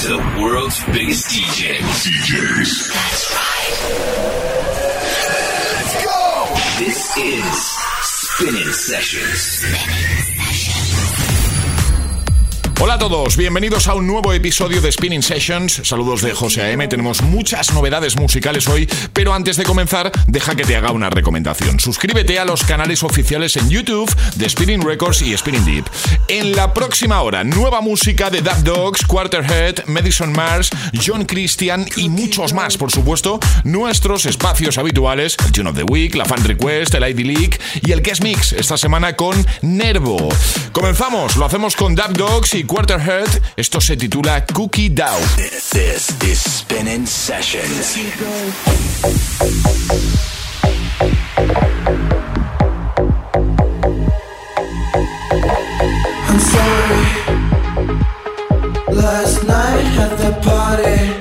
to the world's biggest DJs. DJs. That's right. Let's go! This is Spinnin' Sessions. Hola a todos, bienvenidos a un nuevo episodio de Spinning Sessions. Saludos de José A.M. Tenemos muchas novedades musicales hoy, pero antes de comenzar, deja que te haga una recomendación. Suscríbete a los canales oficiales en YouTube de Spinning Records y Spinning Deep. En la próxima hora, nueva música de Dub Dogs, Quarterhead, Madison Mars, John Christian y muchos más, por supuesto, nuestros espacios habituales, el Tune of the Week, la Fan Request, el ID League y el Guest Mix, esta semana con Nervo. Comenzamos, lo hacemos con Dub Dogs y Quarterhead. Esto se titula Cookie Dough. This is Spinnin' Sessions. I'm sorry. Last night at the party.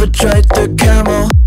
Never tried the camel.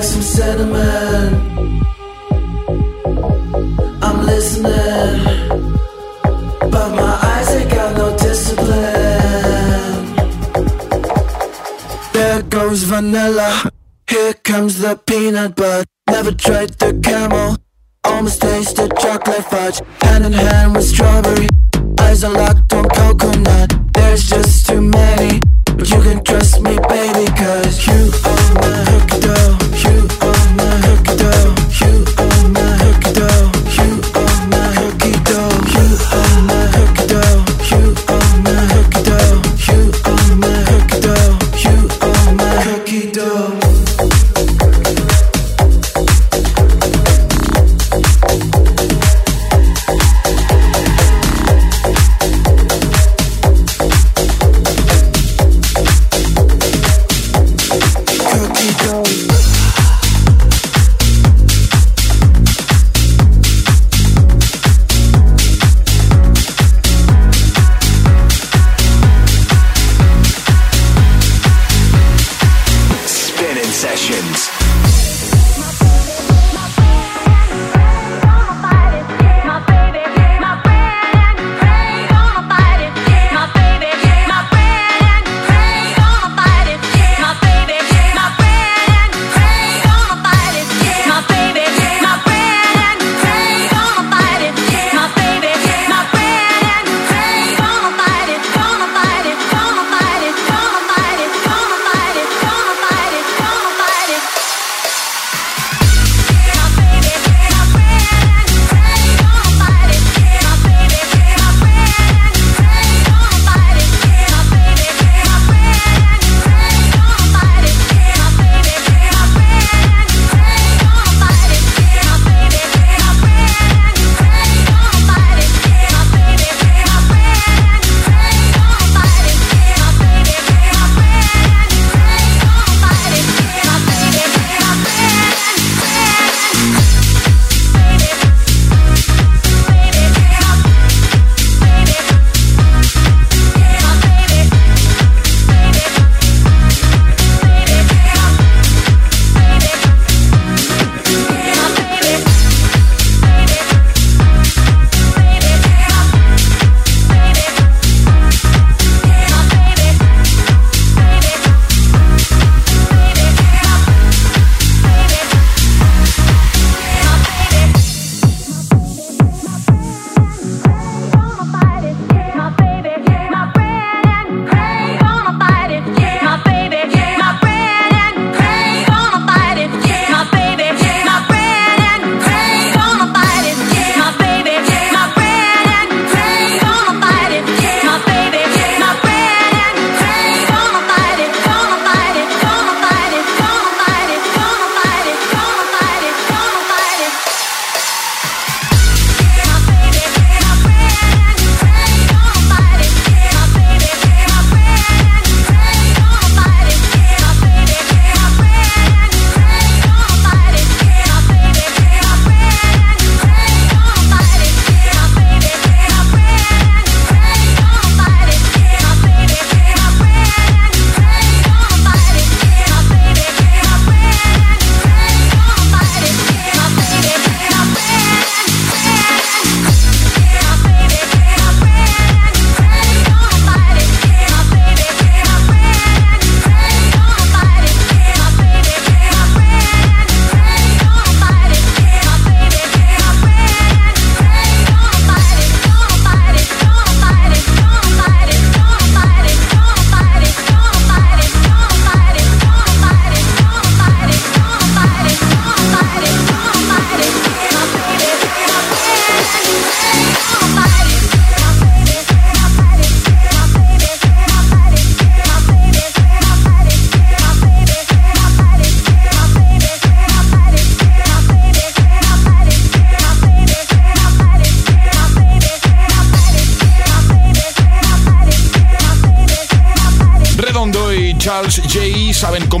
Like some cinnamon. I'm listening, but my eyes ain't got no discipline. There goes vanilla, here comes the peanut butter. Never tried the camel, almost tasted chocolate fudge. Hand in hand with strawberry, eyes are locked on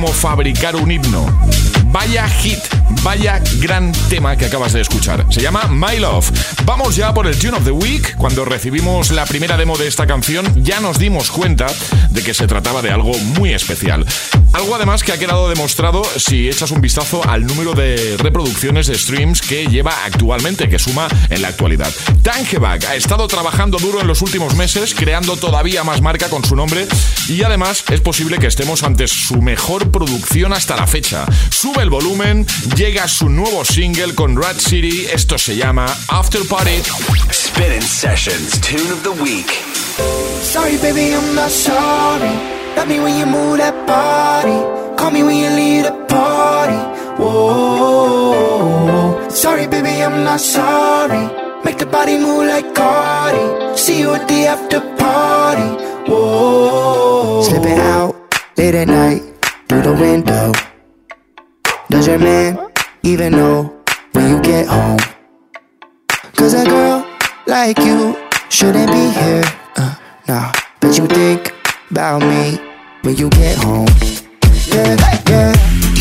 Cómo fabricar un himno. Vaya hit, vaya gran tema que acabas de escuchar. Se llama My Love. Vamos ya por el Tune of the Week. Cuando recibimos la primera demo de esta canción, ya nos dimos cuenta de que se trataba de algo muy especial. Algo además que ha quedado demostrado si echas un vistazo al número de reproducciones de streams que lleva actualmente, que suma en la actualidad. Tangebag ha estado trabajando duro en los últimos meses, creando todavía más marca con su nombre y además es posible que estemos ante su mejor producción hasta la fecha. Sube el volumen, llega su nuevo single con Rat City, esto se llama After Party. Spinning Sessions Tune of the Week. Sorry, baby, I'm not sorry. Love me when you move that body. Call me when you leave the party. Whoa. Sorry, baby, I'm not sorry. Make the body move like Cardi. See you at the after party. Whoa. Slipping out late at night through the window. Does your man even know when you get home? Cause a girl like you shouldn't be here. Uh, nah, but you think about me when you get home. Yeah, yeah.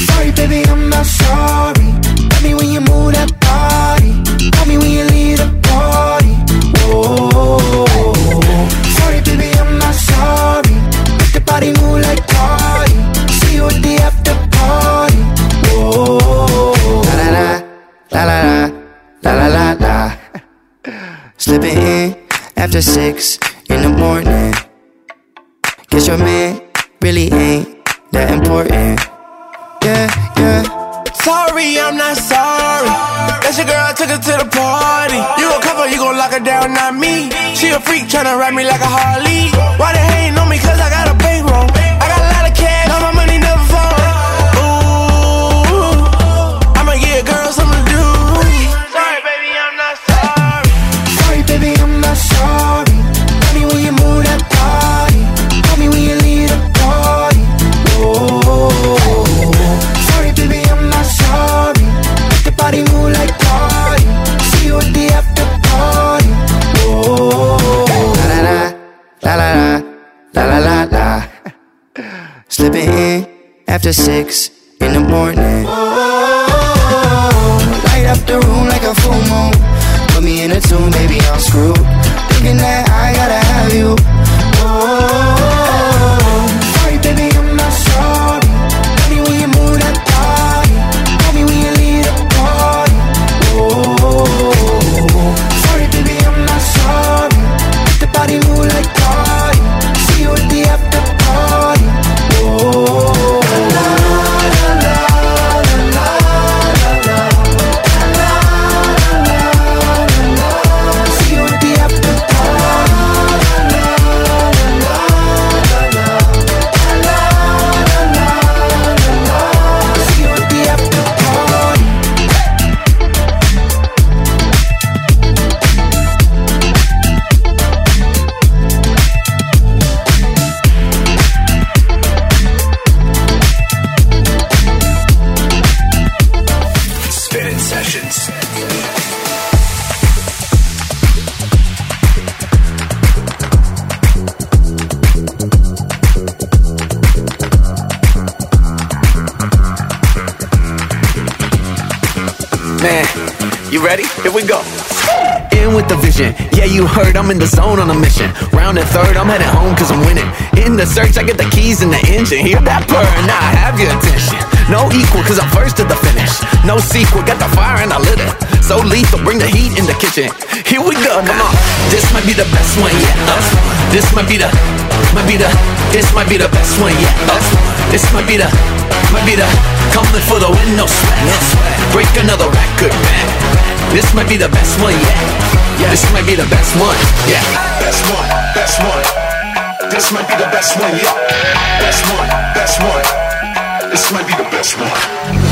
Sorry, baby, I'm not sorry. Love me when you move that body. Call me when you leave the party. Whoa. Sorry, baby, I'm not sorry. Make the body move like Cardi. See you at the after party. Whoa. La la, la la la, la la la la. Slipping in after six in the morning. Guess your man really ain't that important. Yeah, yeah. Sorry, I'm not sorry. That's your girl, I took her to the party. You gon' cover, you gon' lock her down, not me. She a freak, tryna ride me like a Harley. Why they hating on me? Cause I got a bankroll. Slipping in after six in the morning. Light up the room like a full moon. Put me in a tune, baby, I'm screwed. Thinking that I gotta have you. Vision. Yeah, you heard I'm in the zone on a mission. Round and third, I'm headed home cause I'm winning. In the search, I get the keys in the engine. Hear that purr, now I have your attention. No equal cause I'm first to the finish. No sequel, got the fire and I lit it. So lethal, bring the heat in the kitchen. Here we go, come on. This might be the best one yet. Uh, this might be the, might be the, this might be the best one yet. Uh, this might be the, might be the, coming for the win, no sweat. Break another record, man. This might be the best one yet. Yeah, this might be the best one. Yeah. Best one, best one. This might be the best one Yeah, Best one, best one. This might be the best one.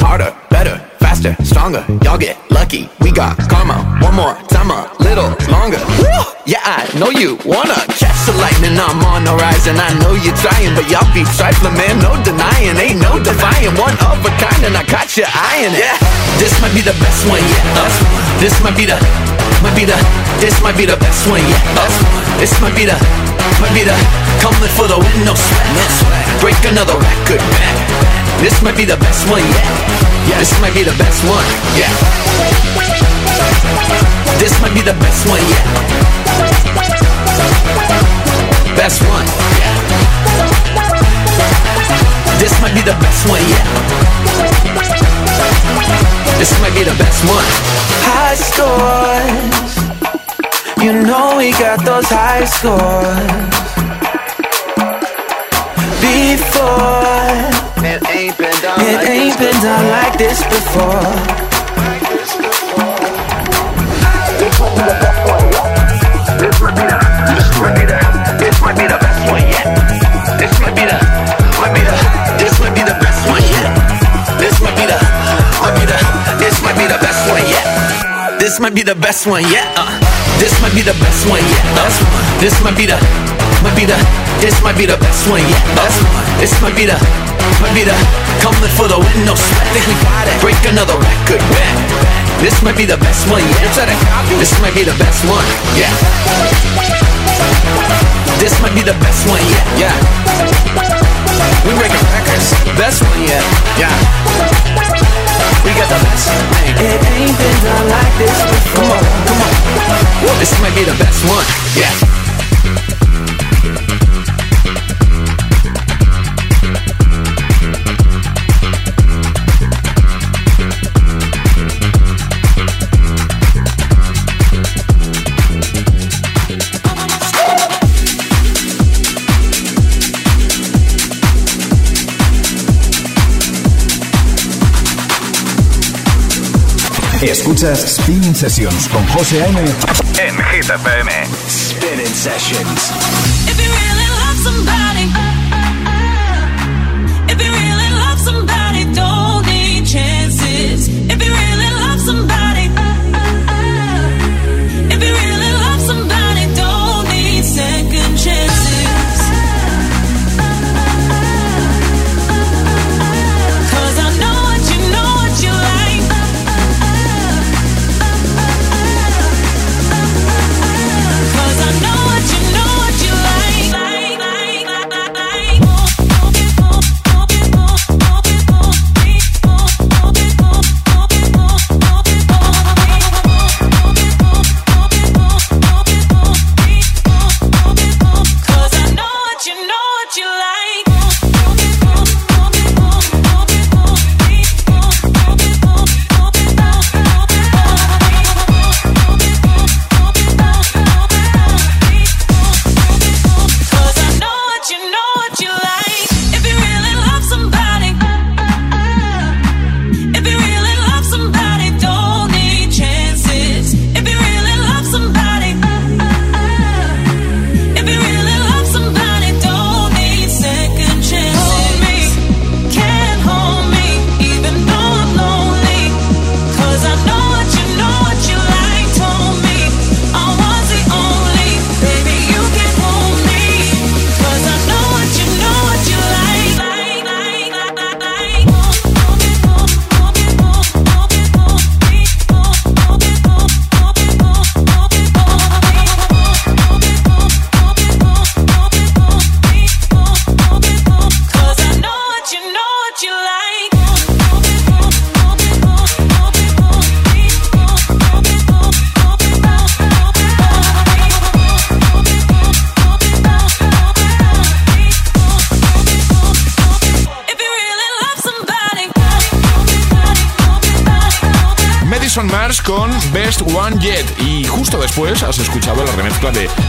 Harder, better, faster, stronger. Y'all get lucky. We got karma. One more time, a little longer. Woo! Yeah, I know you wanna catch the lightning. I'm on the rise, and I know you're trying, but y'all be trifling, man. No denying, ain't no defying. One of a kind, and I caught your eye in it. Yeah, this might be the best one yet. This might be the, might be the, This might be the best one yet. This might be the, might be the coming for the win, no sweat. No sweat. Break another record, man. This might be the best one yet. Yeah, this might be the best one. Yeah. This might be the best one yet. Best one. Yeah. This might be the best one yet. This might be the best one. High scores. You know we got those high scores. Before. It ain't been done It like ain't this been done like this before. This might be the, this might be the best one yet. This might be the, might be the, this might be the best one yet. This might be the, might be the, this might be the best one yet. This might be the best one yet. Uh, this might be the best one yet. Uh, this might be the, might be the, this might be the best one yet. Uh, this might be the, might be the, coming for the win, no sweat. Think we got it. Break another record, man. This might be the best one yet. Try to copy. This might be the best one, yeah. This might be the best one yet. Yeah. We breaking records. Best one yet. Yeah. We got the best. Man. It ain't been done like this Come on, come on. This might be the best one. Yeah. Escuchas Spinning Sessions con José A.M. En Hit FM. Spinning sessions.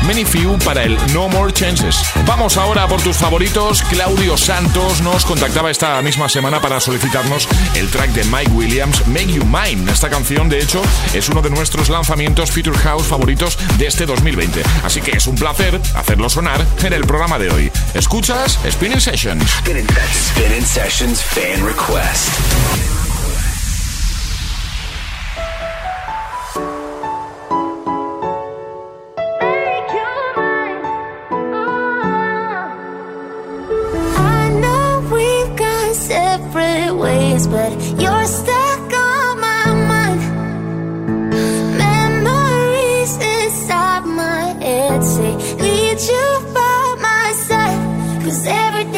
Many Few para el No More Chances. Vamos ahora por tus favoritos. Claudio Santos nos contactaba esta misma semana para solicitarnos el track de Mike Williams, Make You Mine. Esta canción, de hecho, es uno de nuestros lanzamientos Future House favoritos de este 2020. Así que es un placer hacerlo sonar en el programa de hoy. ¿Escuchas? Spinning Sessions. Spinning sessions. Fan request. Cause every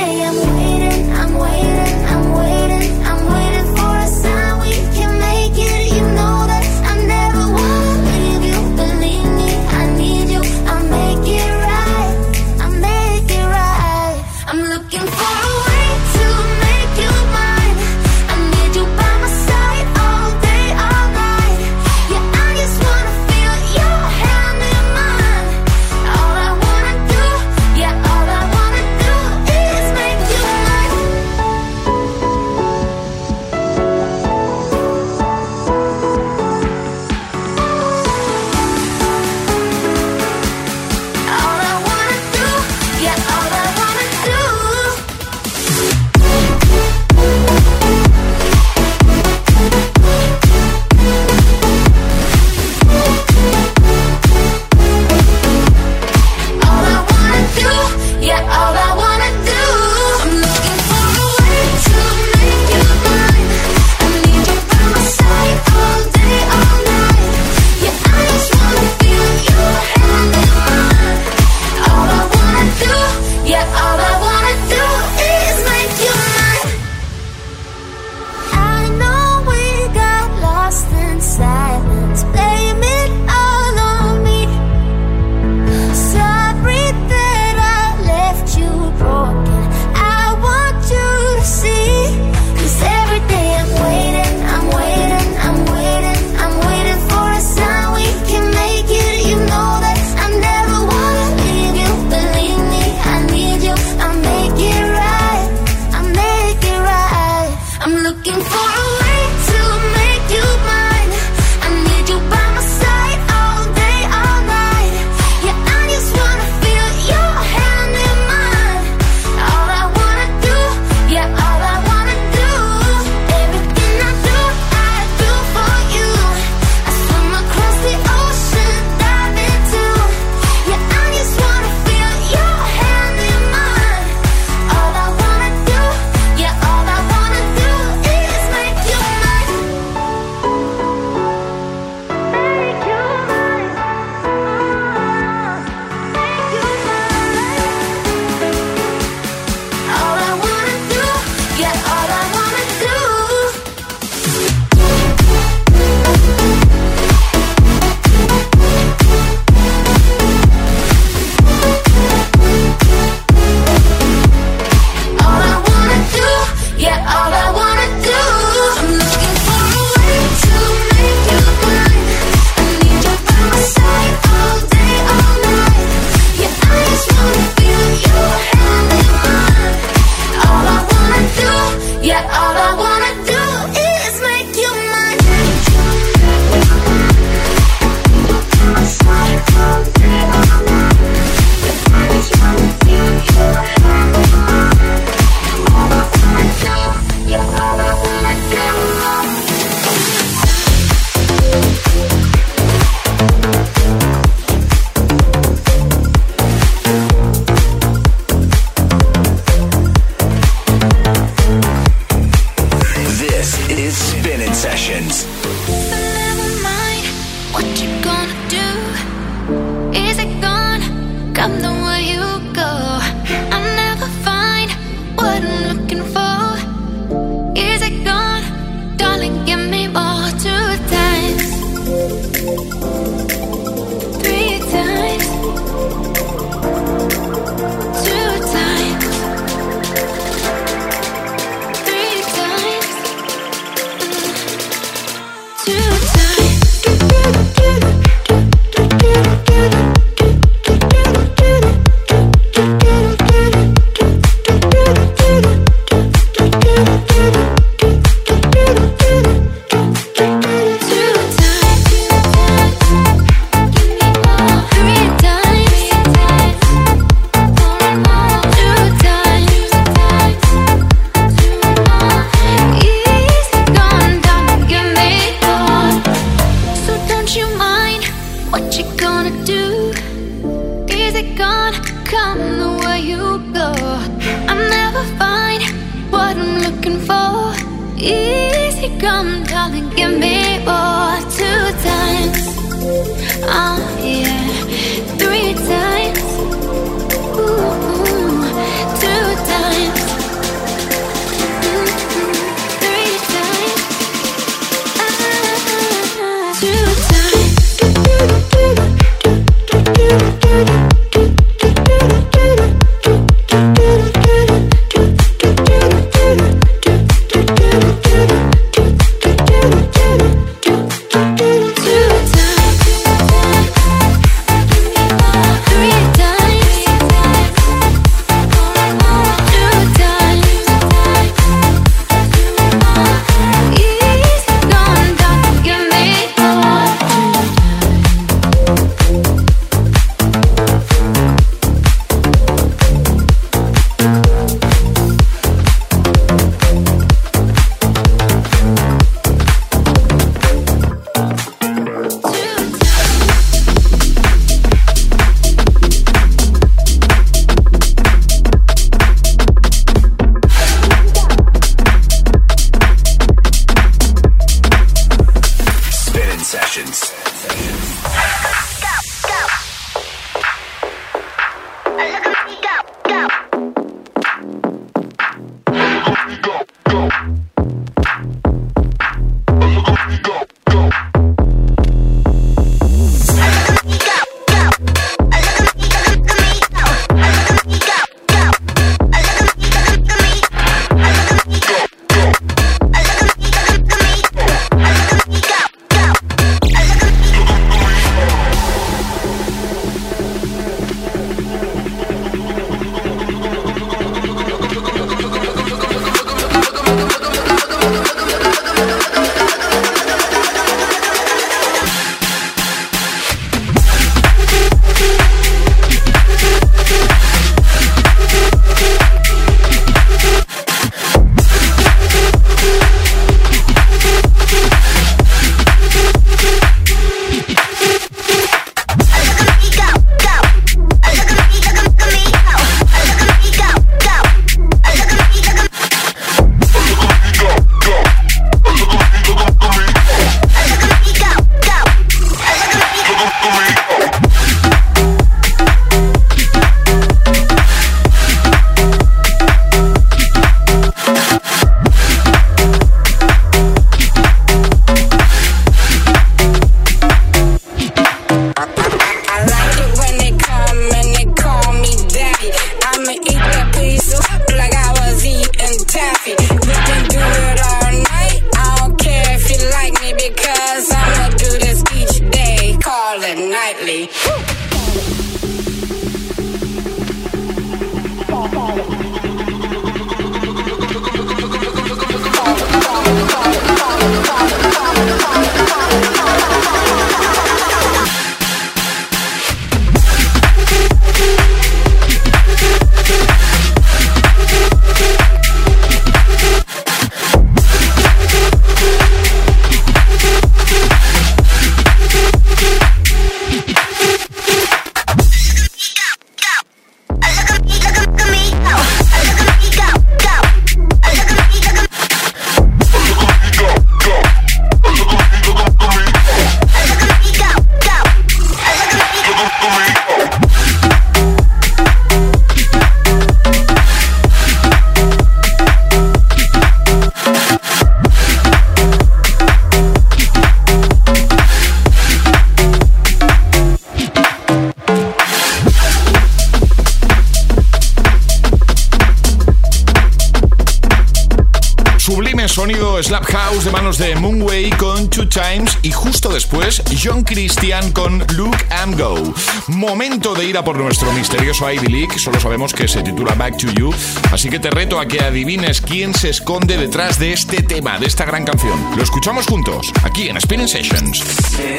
John Christian con Look and Go. Momento de ir a por nuestro misterioso Ivy League, solo sabemos que se titula Back to You, así que te reto a que adivines quién se esconde detrás de este tema, de esta gran canción. Lo escuchamos juntos, aquí en Spinning Sessions.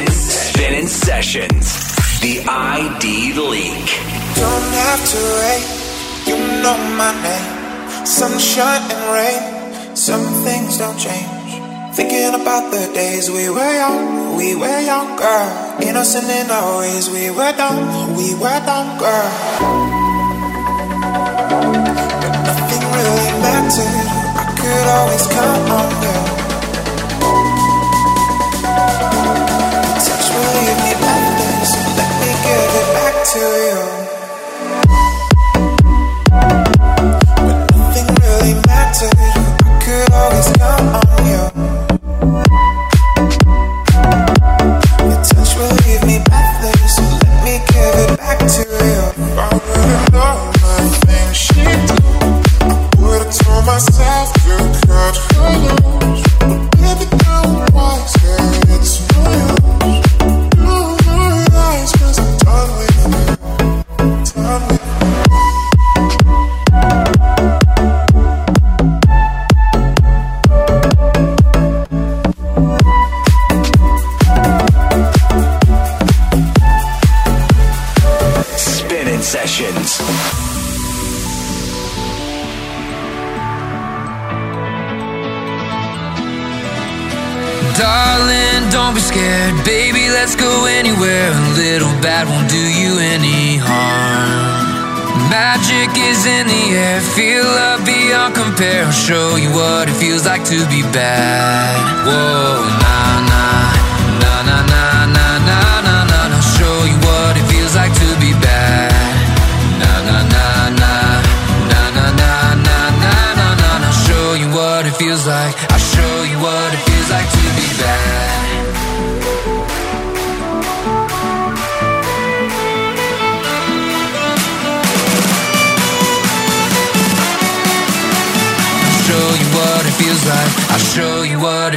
Spinning sessions. The ID leak. Don't have to wait, you know my name. Sunshine and rain, some things don't change. Thinking about the days we were young, we were younger. Innocent in our ways, we were dumb, we were dumb, girl. But nothing really mattered, I could always count on you. Touch will leave me breathless, let me give it back to you. But nothing really mattered. I could always count on you.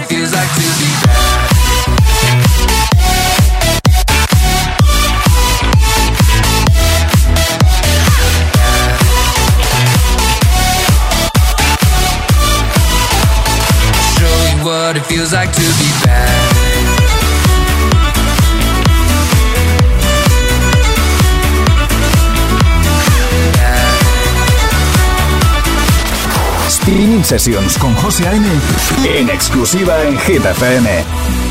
Feels like to be Con José A.M. en exclusiva en Hit FM.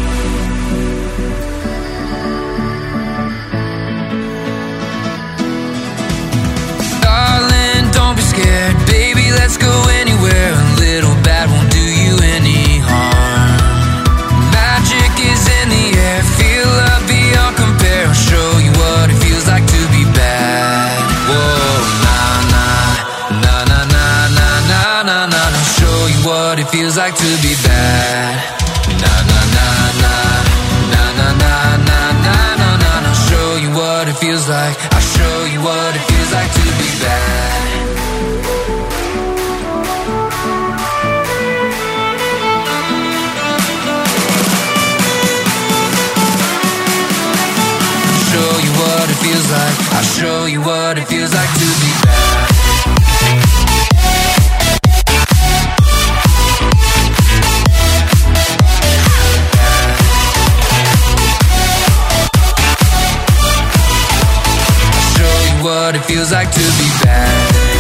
Feels like to be bad.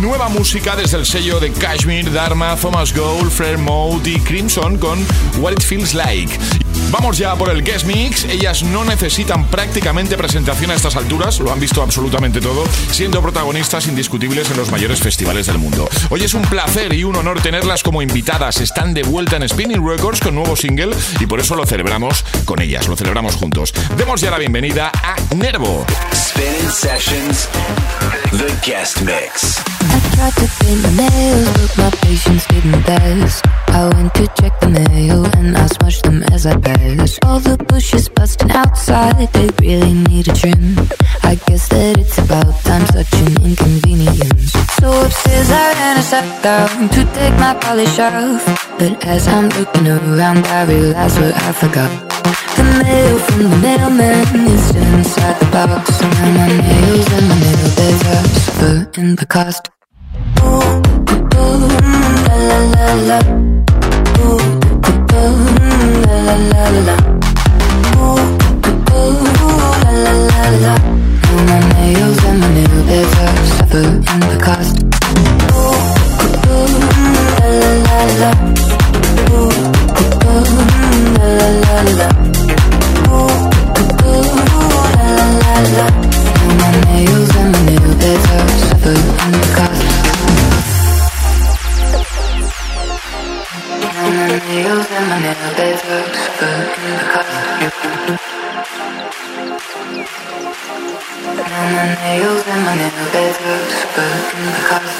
Nueva música desde el sello de Kashmir, Dharma, Thomas Gold, Fred Mode y Crimson con What It Feels Like. Vamos ya por el guest mix. Ellas no necesitan prácticamente presentación a estas alturas, lo han visto absolutamente todo, siendo protagonistas indiscutibles en los mayores festivales del mundo. Hoy es un placer y un honor tenerlas como invitadas. Están de vuelta en Spinning Records con nuevo single y por eso lo celebramos con ellas, lo celebramos juntos. Demos ya la bienvenida a Nervo. Spinning sessions. The guest mix. I tried to I went to check the mail and I smudged them as I passed. All the bushes busting outside, they really need a trim. I guess that it's about time, such an inconvenience. So upstairs I ran and sat down to take my polish off. But as I'm looking around, I realize what I forgot. The mail from the mailman is still inside the box. And my nails and my nail beds are suffering the cost. Ooh, ooh, ooh. Ooh, ooh, ooh, la la la la. On my nails and my new bed sheets, covered in the. Now beds are. Ooh, super in the cast.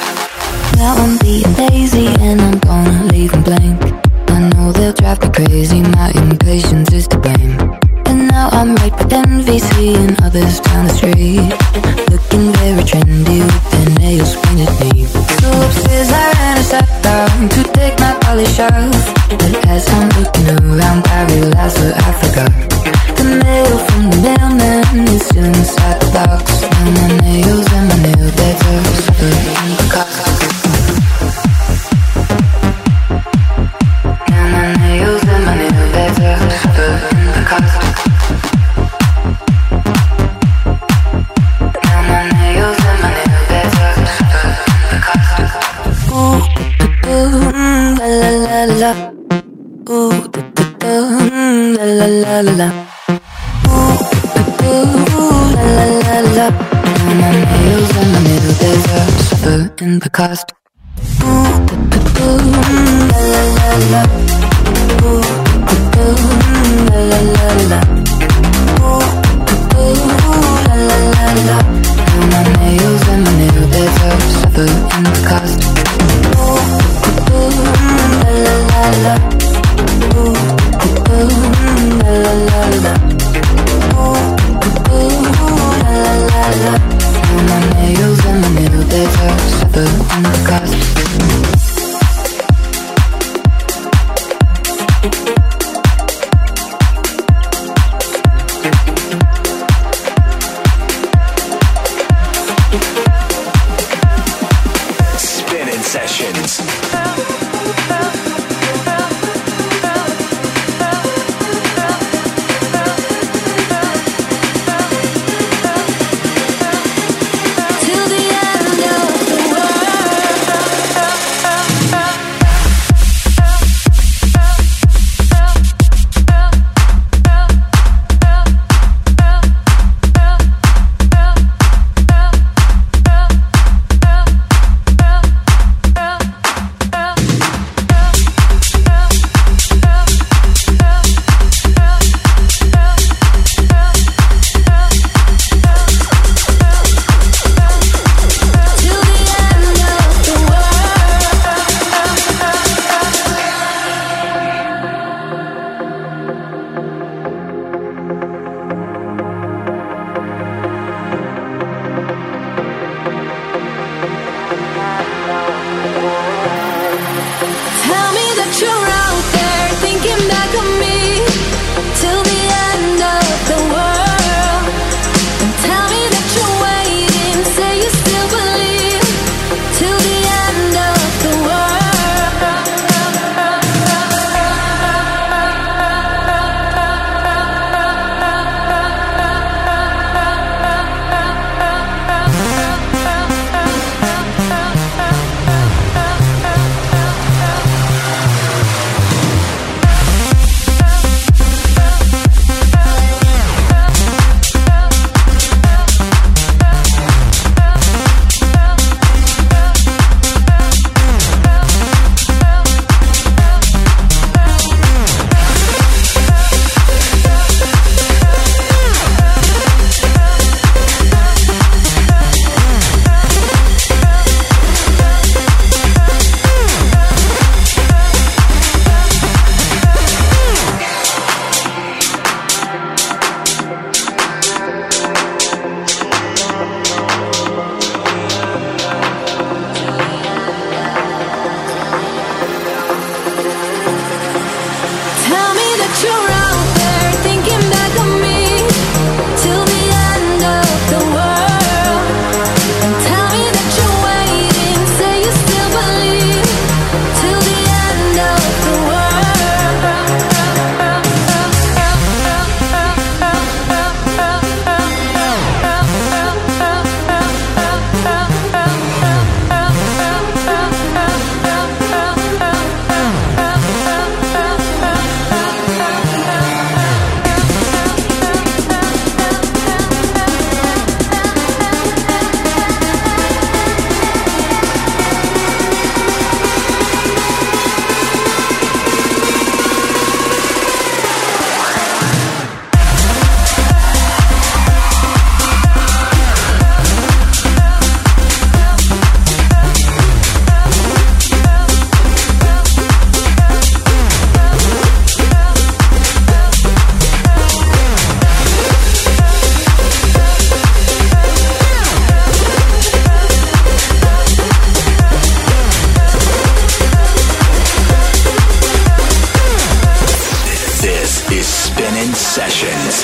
Spinnin' Sessions.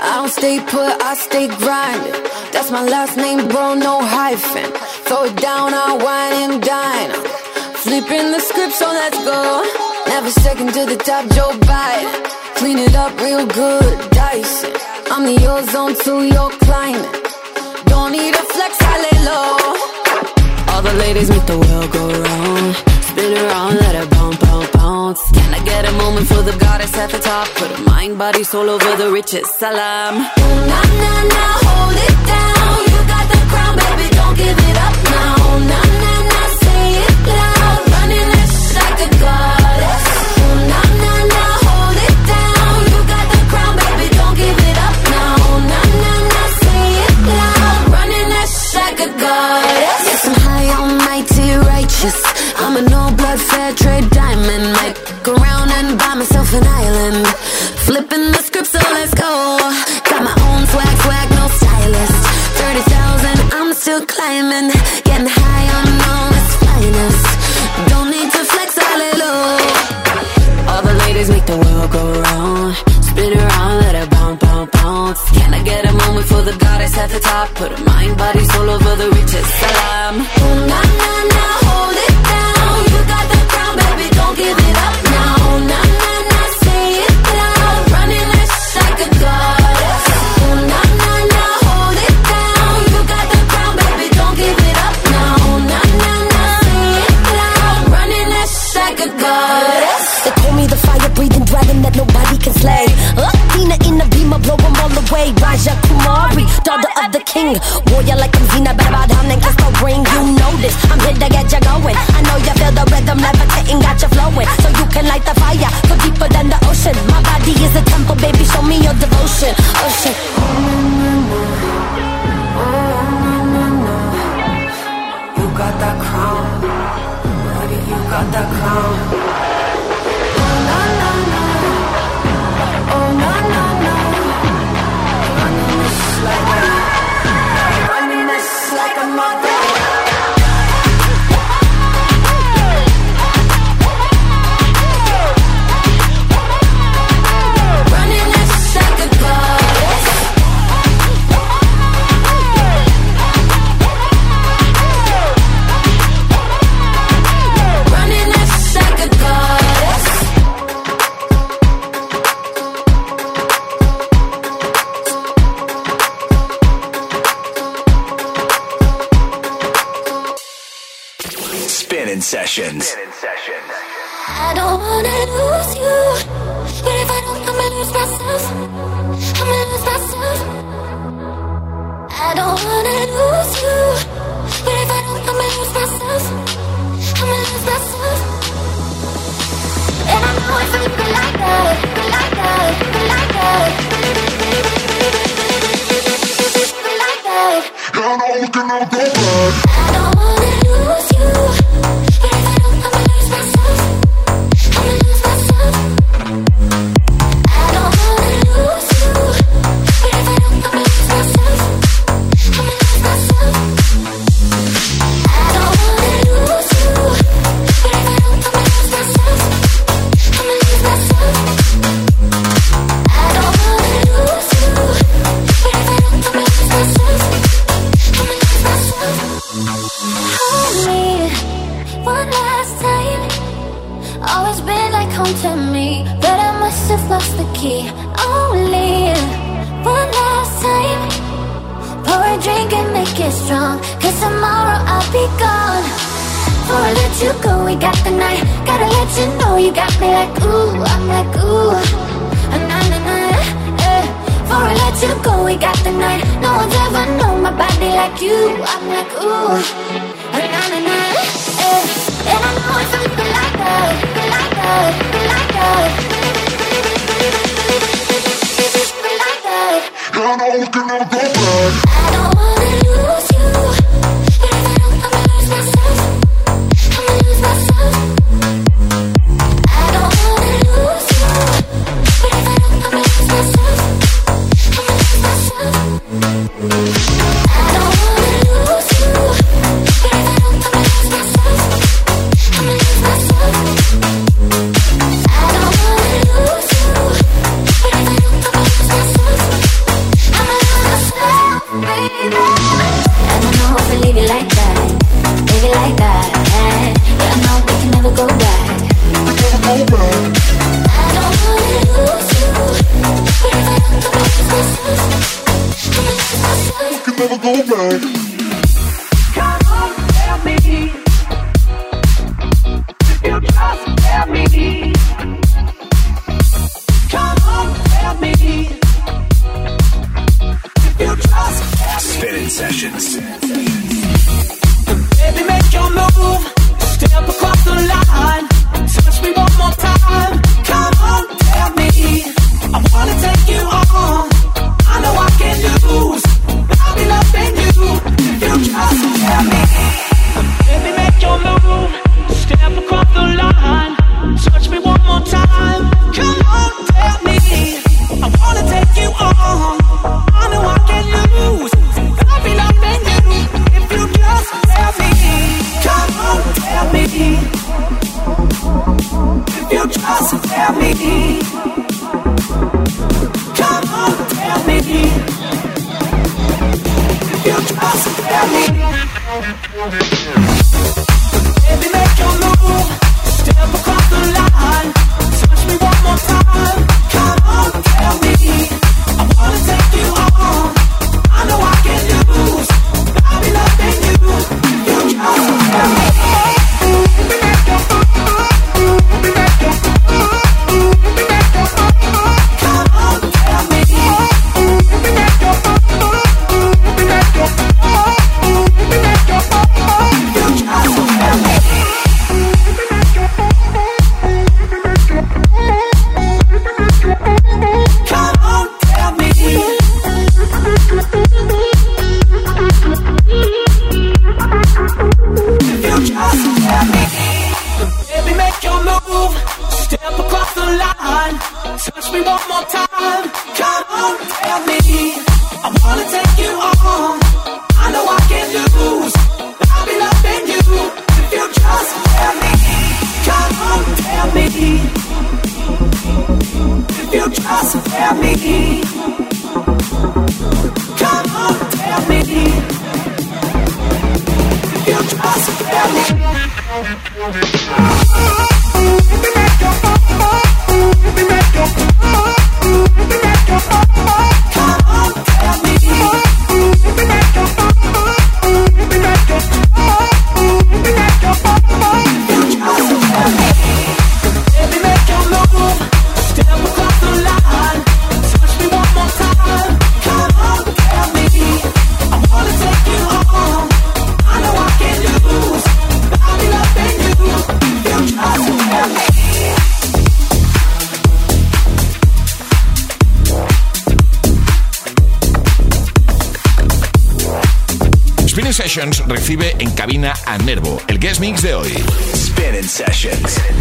I don't stay put, I stay grinding. That's my last name, bro, no hyphen. Throw it down, I wine and dine. Flipping the script, so let's go. Never second to the top, Joe Biden. Clean it up real good, Dyson. I'm the ozone to your climate. Don't need a flex, I lay low. All the ladies make the world go round. Spin around, let her bounce, bounce, bounce. Can I get a moment for the goddess at the top? Put a mind, body, soul over the riches. Salam. Ooh, nah, nah, nah, hold it down. You got the crown, baby, don't give it up fair trade diamond. Might go around and buy myself an island. Flipping the script, so let's go. Got my own swag, swag, no stylist. 30,000, I'm still climbing. Getting high on all its finest. Don't need to flex, lay. All the ladies make the world go round. Spin around, let it bounce, bounce, bounce. Can I get a moment for the goddess at the top? Put a mind, body, soul over the richest. Salam. Away. Raja Kumari, daughter of the king. Warrior like I'm Xena, better bow down and kiss the ring. You know this, I'm here to get you going. I know you feel the rhythm levitating, got you flowing. So you can light the fire, go deeper than the ocean. My body is a temple, baby, show me your devotion. Oh shit. You got that crown, buddy. You got that crown. Sessions. I don't wanna lose you, Sessions. recibe en cabina a Nervo, el guest mix de hoy. Sessions.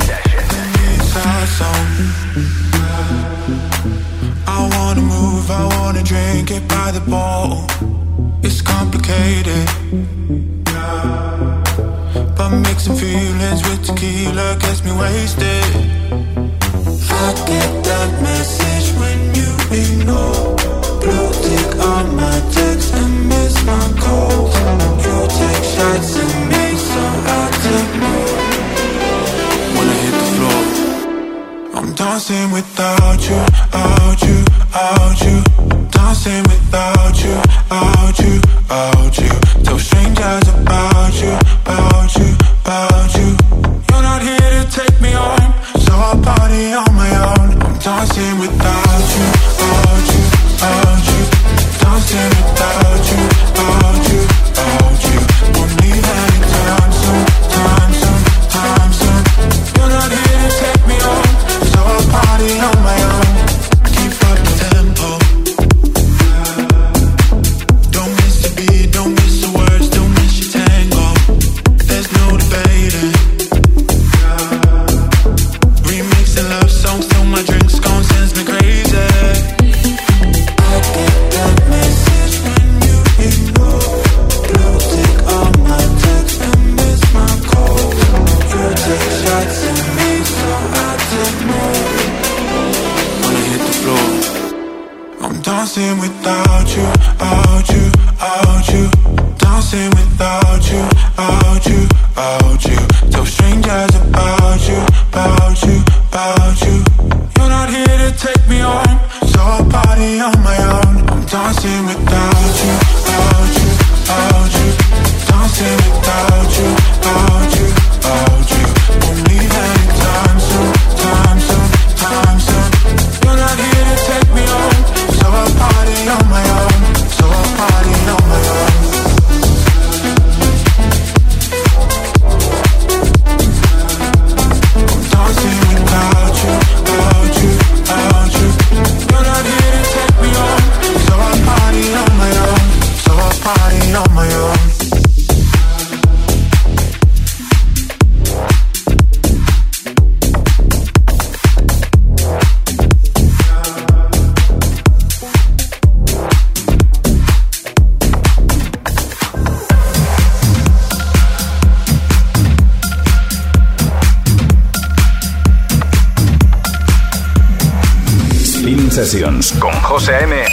Sessions con José M.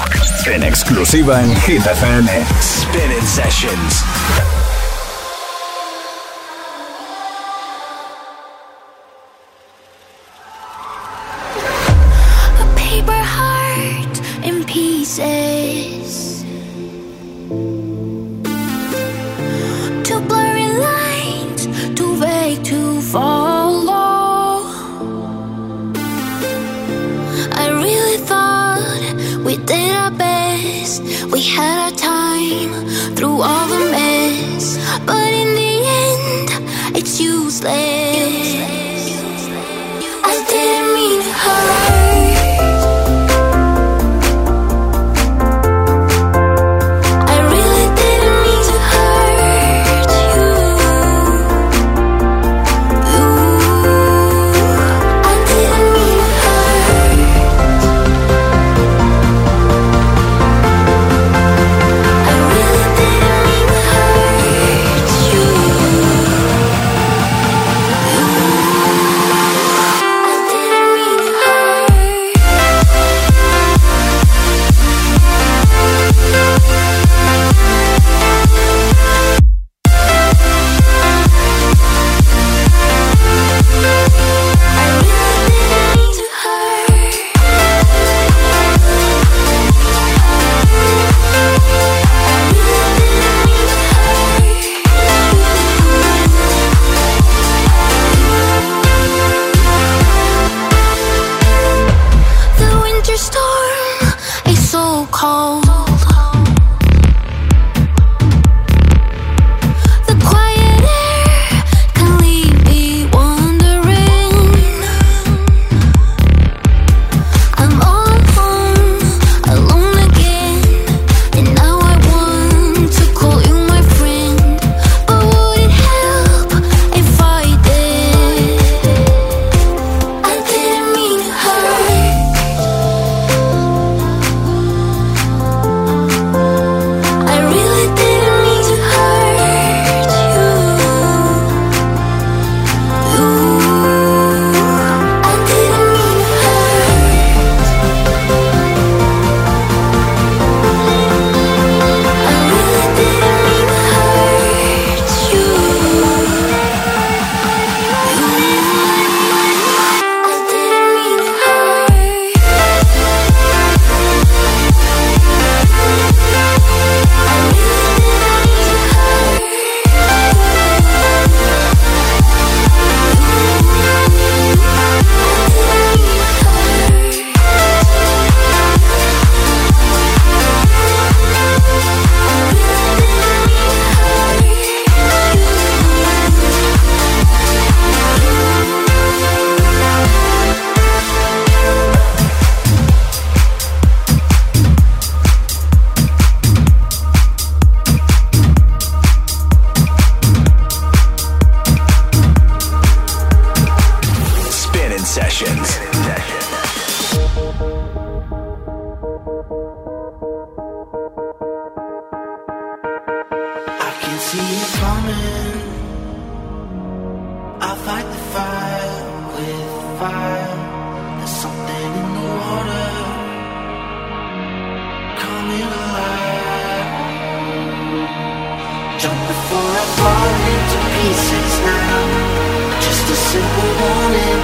En exclusiva en Hit FM. Spinning Sessions.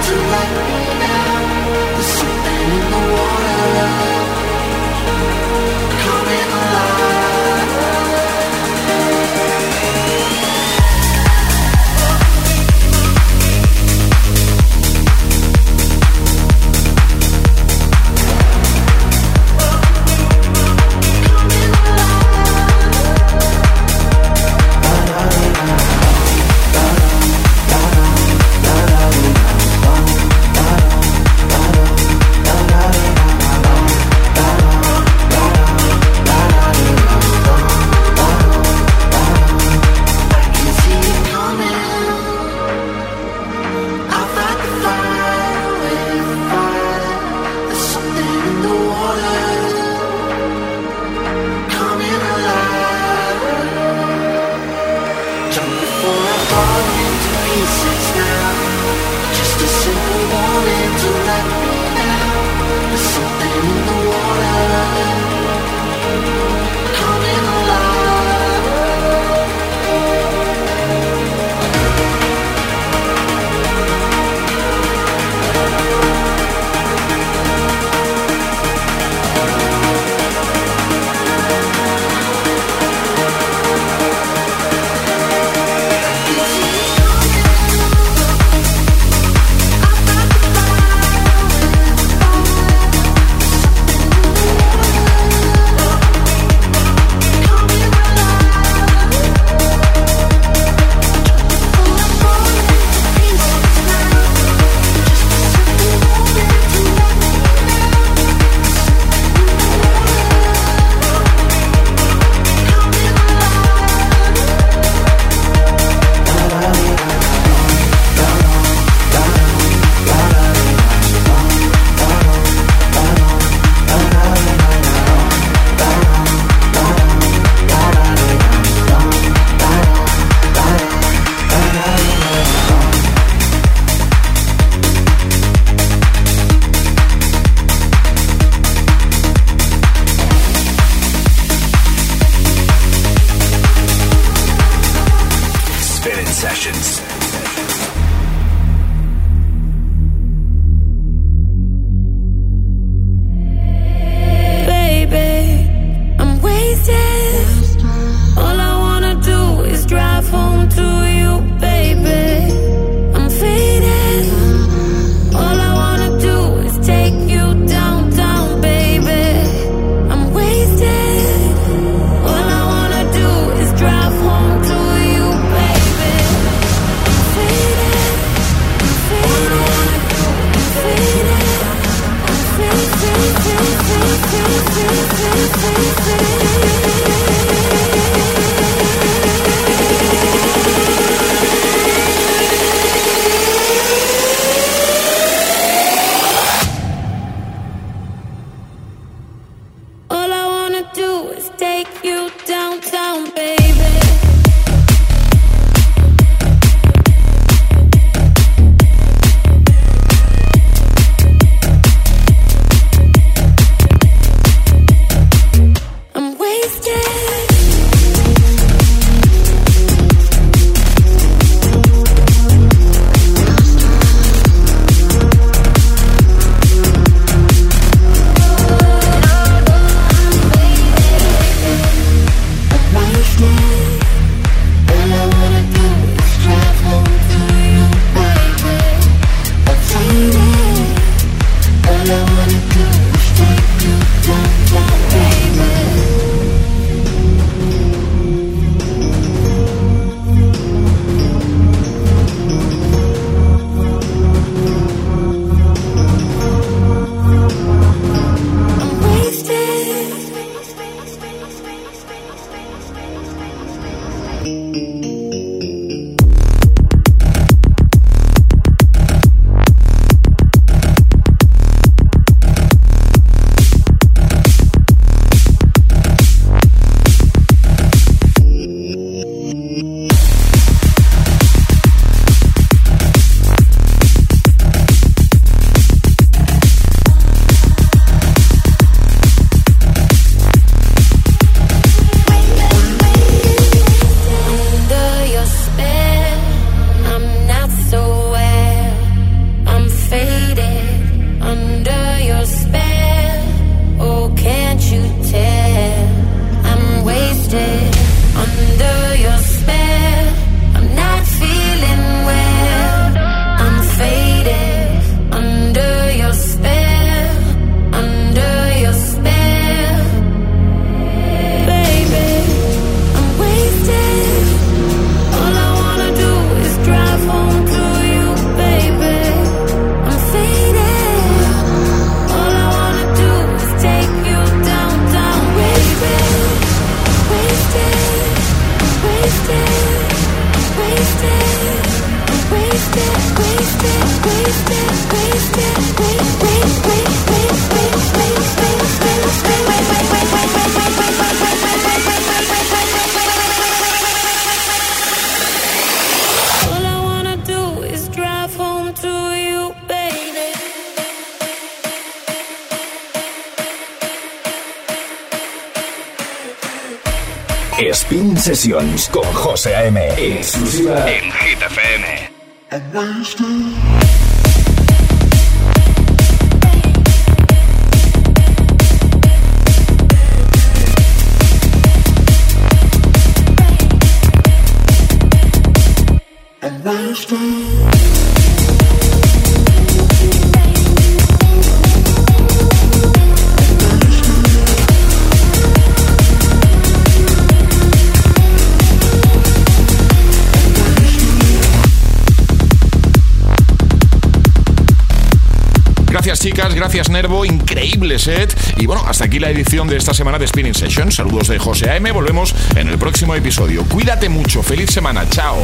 to let me down. There's something in the water. Sessions con José A.M. Exclusiva en Hit FM. Gracias, Nervo. Increíble set. Y bueno, hasta aquí la edición de esta semana de Spinning Session. Saludos de José AM. Volvemos en el próximo episodio. Cuídate mucho. Feliz semana. Chao.